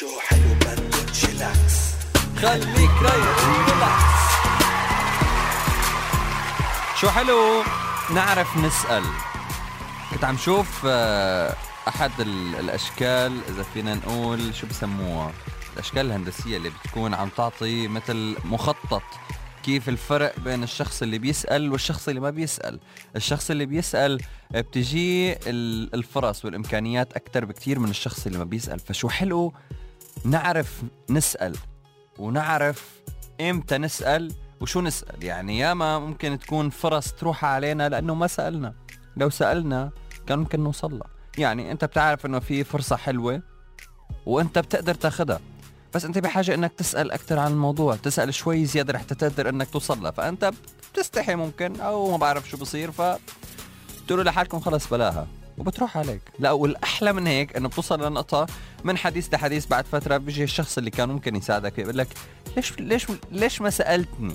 شو حلو تقولش العكس خليك رايق relax شو حلو؟ نعرف نسأل. كنت عم شوف آه، أحد ال- الأشكال إذا فينا نقول شو بسموها؟ الأشكال الهندسية اللي بتكون عم تعطي مثل مخطط كيف الفرق بين الشخص اللي بيسأل والشخص اللي ما بيسأل. الشخص اللي بيسأل آه، بتجيه ال- الفرص والإمكانيات أكثر بكتير من الشخص اللي ما بيسأل. فشو حلو؟ نعرف نسأل ونعرف إمتى نسأل وشو نسأل. يعني ياما ممكن تكون فرص تروح علينا لأنه ما سألنا. لو سألنا كان ممكن نوصل لها يعني أنت بتعرف إنه في فرصة حلوة وأنت بتقدر تاخدها. بس أنت بحاجة إنك تسأل أكثر عن الموضوع تسأل شوي زيادة رح تقدر إنك توصل لها فأنت بتستحي ممكن أو ما بعرف شو بصير ف بتقولوا لحالكم خلص بلاها. وبتروح عليك. لا والأحلى من هيك إنه بتوصل لنقطة من حديث لحديث بعد فترة بيجي الشخص اللي كان ممكن يساعدك يقول لك ليش ليش ليش ما سألتني؟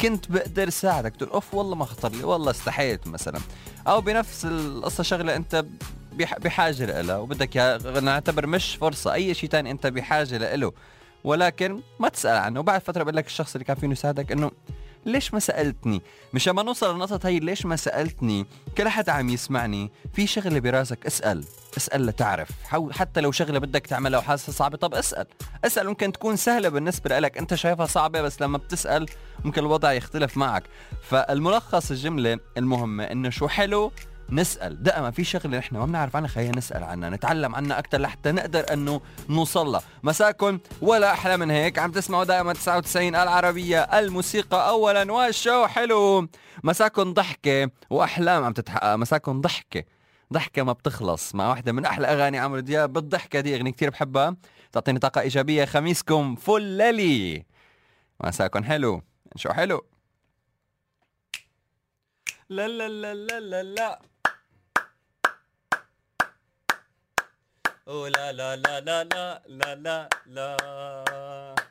كنت بقدر ساعدك. تقول أوف والله ما خطر لي والله استحيت مثلا. أو بنفس القصة شغلة أنت بح- بحاجة لها وبدك نعتبر مش فرصة أي شيء تاني أنت بحاجة له ولكن ما تسأل عنه. وبعد فترة بقول لك الشخص اللي كان فيه يساعدك إنه ليش ما سألتني؟ مشان ما نوصل للنقطة هي ليش ما سألتني؟ كل حد عم يسمعني. في شغلة براسك اسأل. اسأل لتعرف. حتى لو شغلة بدك تعملها وحاسسها صعبة طب اسأل. اسأل ممكن تكون سهلة بالنسبة لك. أنت شايفها صعبة بس لما بتسأل ممكن الوضع يختلف معك. فالملخص الجملة المهمة إنه شو حلو نسأل. دائما في شغله نحن ما بنعرف عنها خلينا نسأل عنها نتعلم عنها أكثر لحتى نقدر إنه نوصل لها مساكن ولا أحلى من هيك. عم تسمعوا دائما 99 العربية الموسيقى اولا. والشو حلو. مساكن ضحكة وأحلام عم تتحقق مساكن ضحكة. ضحكة ما بتخلص. مع واحدة من أحلى أغاني عمرو دياب بالضحكة. دي أغنية كتير بحبها. تعطيني طاقة إيجابية. خميسكم فللي مساكن حلو. شو حلو؟ لا لا لا لا لا لا. أو لا لا لا لا لا لا لا لا